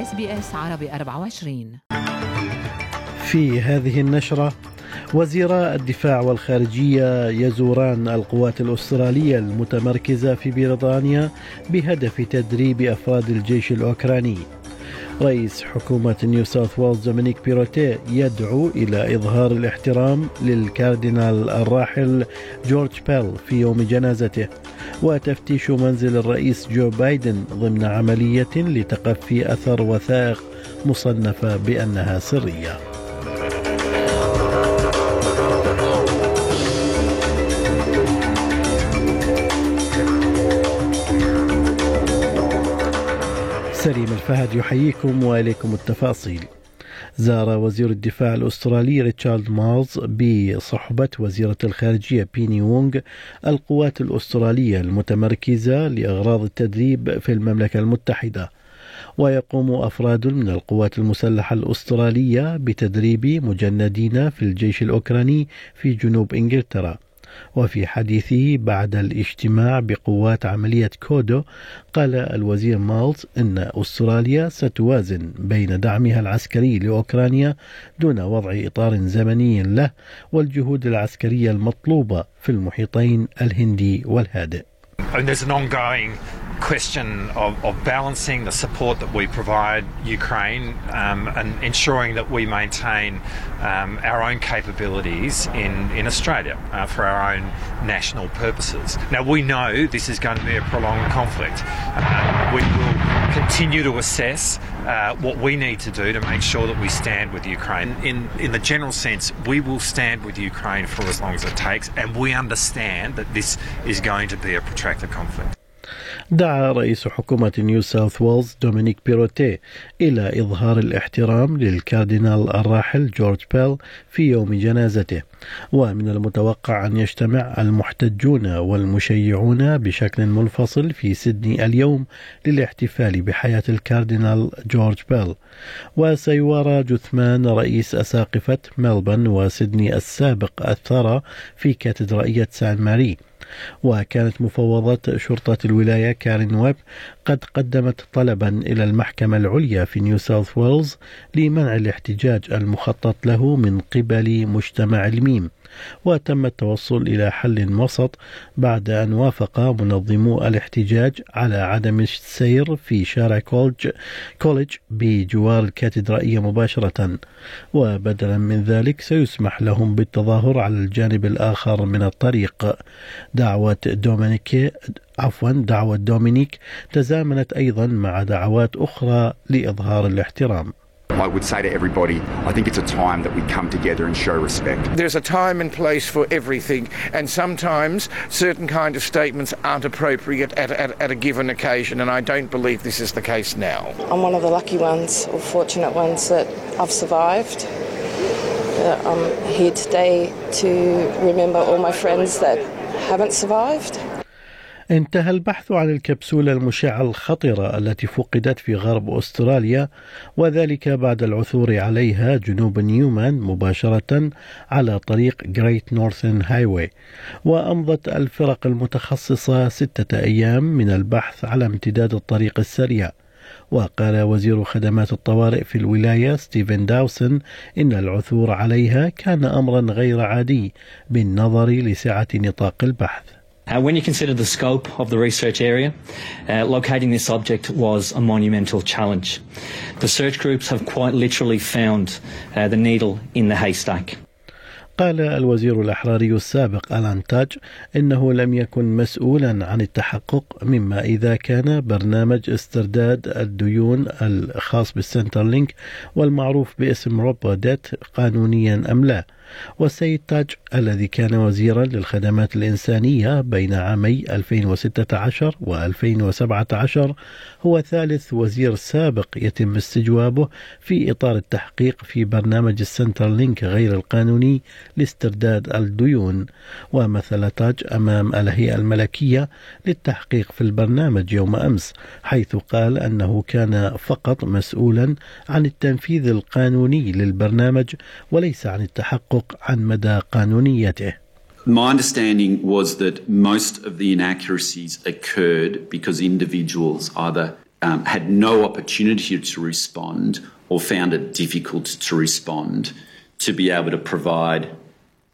SBS عربي 24 في هذه النشرة وزيرا الدفاع والخارجية يزوران القوات الأسترالية المتمركزة في بريطانيا بهدف تدريب أفراد الجيش الأوكراني. رئيس حكومة نيو ساوث ويلز دومينيك بيروتي يدعو إلى إظهار الاحترام للكاردينال الراحل جورج بيل في يوم جنازته. وتفتيش منزل الرئيس جو بايدن ضمن عملية لتقفي أثر وثائق مصنفة بأنها سرية سليم الفهد يحييكم وإليكم التفاصيل. زار وزير الدفاع الأسترالي ريتشارد مارز بصحبة وزيرة الخارجية بيني وونغ القوات الأسترالية المتمركزة لإغراض التدريب في المملكة المتحدة. ويقوم أفراد من القوات المسلحة الأسترالية بتدريب مجندين في الجيش الأوكراني في جنوب إنجلترا. وفي حديثه بعد الاجتماع بقوات عملية كودو قال الوزير مالز أن أستراليا ستوازن بين دعمها العسكري لأوكرانيا دون وضع إطار زمني له والجهود العسكرية المطلوبة في المحيطين الهندي والهادئ. And there's an ongoing question of, of balancing the support that we provide Ukraine um, and ensuring that we maintain um, our own capabilities in, in Australia uh, for our own national purposes. Now, we know this is going to be a prolonged conflict. Uh, we will continue to assess uh, what we need to do to make sure that we stand with Ukraine. In, in the general sense, we will stand with Ukraine for as long as it takes, and we understand that this is going to be a protracted conflict. دعا رئيس حكومة نيو ساوث ويلز دومينيك بيروتي إلى إظهار الاحترام للكاردينال الراحل جورج بيل في يوم جنازته. ومن المتوقع أن يجتمع المحتجون والمشيعون بشكل منفصل في سيدني اليوم للاحتفال بحياة الكاردينال جورج بيل. وسيوارى جثمان رئيس أساقفة ملبن وسيدني السابق الثرى في كاتدرائية سان ماري. وكانت مفوضة شرطة الولاية كارين ويب قد قدمت طلبا إلى المحكمة العليا في نيو ساوث ويلز لمنع الاحتجاج المخطط له من قبل مجتمع الميم وتم التوصل إلى حل وسط بعد أن وافق منظمو الاحتجاج على عدم السير في شارع كولج, كوليج بجوار الكاتدرائية مباشرة. وبدلا من ذلك سيسمح لهم بالتظاهر على الجانب الآخر من الطريق. دعوة دومينيك عفوا دعوة دومينيك تزامنت أيضا مع دعوات أخرى لإظهار الاحترام I would say to everybody, I think it's a time that we come together and show respect. There's a time and place for everything, and sometimes certain kind of statements aren't appropriate at, at, at a given occasion, and I don't believe this is the case now. I'm one of the lucky ones, or fortunate ones, that I've survived. Uh, I'm here today to remember all my friends that haven't survived. انتهى البحث عن الكبسولة المشعة الخطرة التي فقدت في غرب أستراليا وذلك بعد العثور عليها جنوب نيومان مباشرة على طريق جريت نورثن هايوي وأمضت الفرق المتخصصة ستة أيام من البحث على امتداد الطريق السريع. وقال وزير خدمات الطوارئ في الولاية ستيفن داوسن إن العثور عليها كان أمرا غير عادي بالنظر لسعة نطاق البحث. Uh, when you consider the scope of the search area, uh, locating this object was a monumental challenge. The search groups have quite literally found uh, the needle in the haystack. قال الوزير الأحراري السابق ألان تاج إنه لم يكن مسؤولا عن التحقق مما إذا كان برنامج استرداد الديون الخاص ب ال Centrelink والمعروف باسم Robodebt قانونيا أم لا والسيد تاج الذي كان وزيرا للخدمات الإنسانية بين عامي 2016 و 2017 هو ثالث وزير سابق يتم استجوابه في إطار التحقيق في برنامج ال Centrelink غير القانوني لاسترداد الديون. ومثل تاج أمام الهيئة الملكية للتحقيق في البرنامج يوم أمس حيث قال أنه كان فقط مسؤولا عن التنفيذ القانوني للبرنامج وليس عن التحقق عن مدى قانونيته My understanding was that most of the inaccuracies occurred because individuals either um, had no opportunity to respond or found it difficult to respond to be able to provide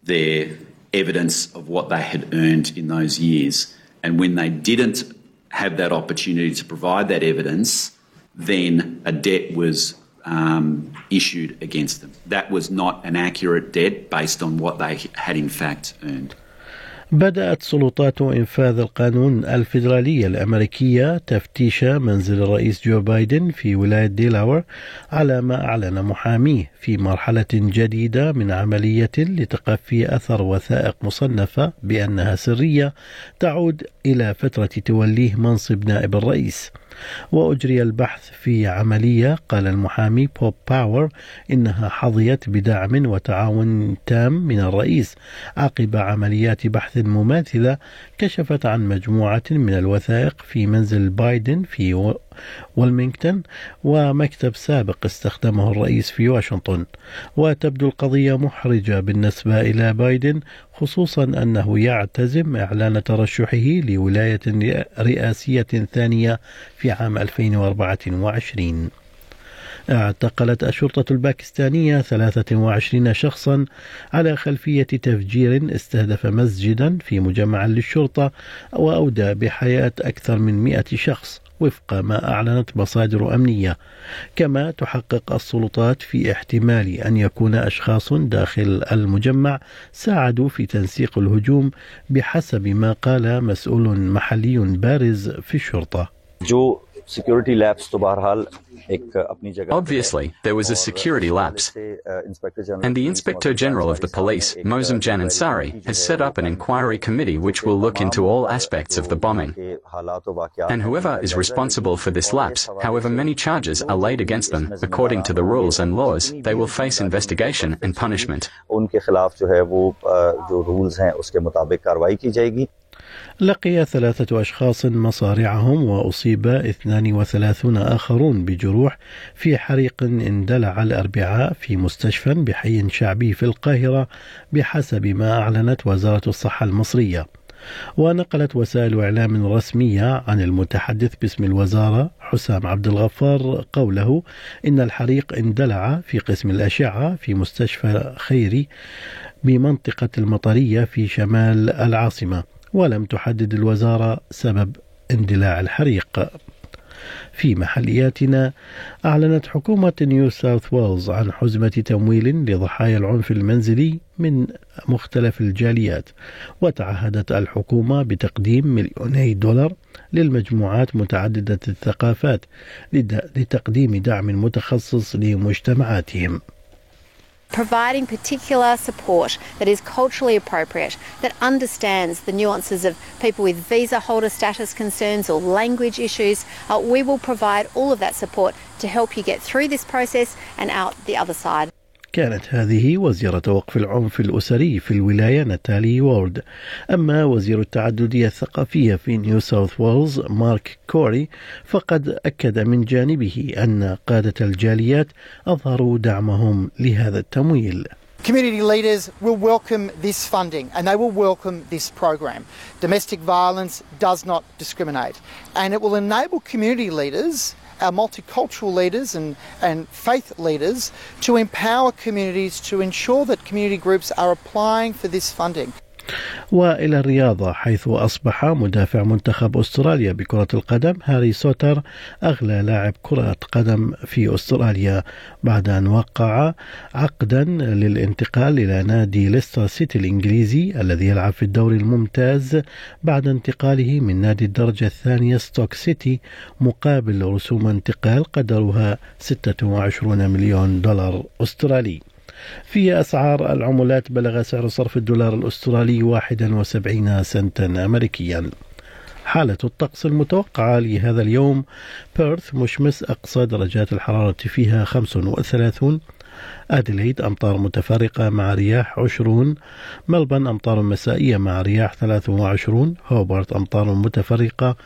their evidence of what they had earned in those years. And when they didn't have that opportunity to provide that evidence, then a debt was um, issued against them. That was not an accurate debt based on what they had in fact earned. بدأت سلطات إنفاذ القانون الفيدرالية الأمريكية تفتيش منزل الرئيس جو بايدن في ولاية ديلاور على ما أعلن محاميه في مرحلة جديدة من عملية لتقفي أثر وثائق مصنفة بأنها سرية تعود إلى فترة توليه منصب نائب الرئيس. وأجري البحث في عملية قال المحامي بوب باور إنها حظيت بدعم وتعاون تام من الرئيس عقب عمليات بحث مماثلة كشفت عن مجموعة من الوثائق في منزل بايدن في ولمينغتون ومكتب سابق استخدمه الرئيس في واشنطن. وتبدو القضية محرجة بالنسبة إلى بايدن خصوصا أنه يعتزم إعلان ترشحه لولاية رئاسية ثانية في عام 2024 اعتقلت الشرطة الباكستانية 23 شخصا على خلفية تفجير استهدف مسجدا في مجمع للشرطة وأودى بحياة أكثر من 100 شخص وفق ما أعلنت مصادر أمنية. كما تحقق السلطات في احتمال أن يكون أشخاص داخل المجمع ساعدوا في تنسيق الهجوم بحسب ما قال مسؤول محلي بارز في الشرطة. जो Obviously, there was a security lapse. And the Inspector General of the Police, Mosum Jan Ansari, has set up an inquiry committee which will look into all aspects of the bombing. And whoever is responsible for this lapse, however many charges are laid against them, according to the rules and laws, they will face investigation and punishment. لقي ثلاثة أشخاص مصارعهم وأصيب 32 آخرون بجروح في حريق اندلع الأربعاء في مستشفى بحي شعبي في القاهرة بحسب ما أعلنت وزارة الصحة المصرية. ونقلت وسائل إعلام رسمية عن المتحدث باسم الوزارة حسام عبد الغفار قوله إن الحريق اندلع في قسم الأشعة في مستشفى خيري بمنطقة المطرية في شمال العاصمة ولم تحدد الوزارة سبب اندلاع الحريق. في محلياتنا أعلنت حكومة نيو ساوث ويلز عن حزمة تمويل لضحايا العنف المنزلي من مختلف الجاليات وتعهدت الحكومة بتقديم مليوني دولار للمجموعات متعددة الثقافات لتقديم دعم متخصص لمجتمعاتهم. Providing particular support that is culturally appropriate, that understands the nuances of people with visa holder status concerns or language issues. Uh, we will provide all of that support to help you get through this process and out the other side. كانت هذه وزيرة وقف العنف الأسري في الولاية ناتالي وورد أما وزير التعددية الثقافية في نيو ساوث ويلز مارك كوري فقد أكد من جانبه أن قادة الجاليات أظهروا دعمهم لهذا التمويل Community leaders will welcome this funding and they will welcome this program. Domestic violence does not discriminate and it will enable community leaders our multicultural leaders and, and faith leaders to empower communities to ensure that community groups are applying for this funding. وإلى الرياضة حيث أصبح مدافع منتخب أستراليا بكرة القدم هاري سوتر أغلى لاعب كرة قدم في أستراليا بعد أن وقع عقدا للانتقال إلى نادي ليستر سيتي الإنجليزي الذي يلعب في الدوري الممتاز بعد انتقاله من نادي الدرجة الثانية ستوك سيتي مقابل رسوم انتقال قدرها 26 مليون دولار أسترالي. في أسعار العملات بلغ سعر صرف الدولار الأسترالي 71 سنتا أمريكيا. حالة الطقس المتوقعة لهذا اليوم بيرث مشمس أقصى درجات الحرارة فيها 35 أديليد أمطار متفرقة مع رياح 20 ملبن أمطار مسائية مع رياح 23 هوبارت أمطار متفرقة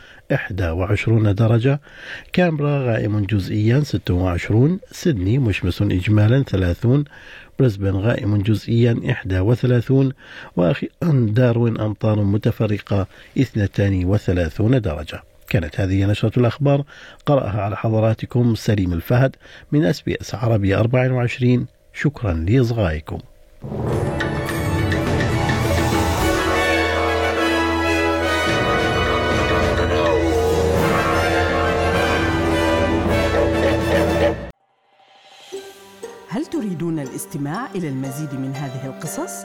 21 درجة. كامبرا غائم جزئيا 26 سيدني مشمس إجمالا 30 بريسبن غائم جزئيا 31 وأخيرا داروين أمطار متفرقة 32 درجة. كانت هذه نشرة الأخبار. قرأها على حضراتكم سليم الفهد من أس بي أس عربي 24 شكرا لإصغائكم. هل تريدون الاستماع إلى المزيد من هذه القصص؟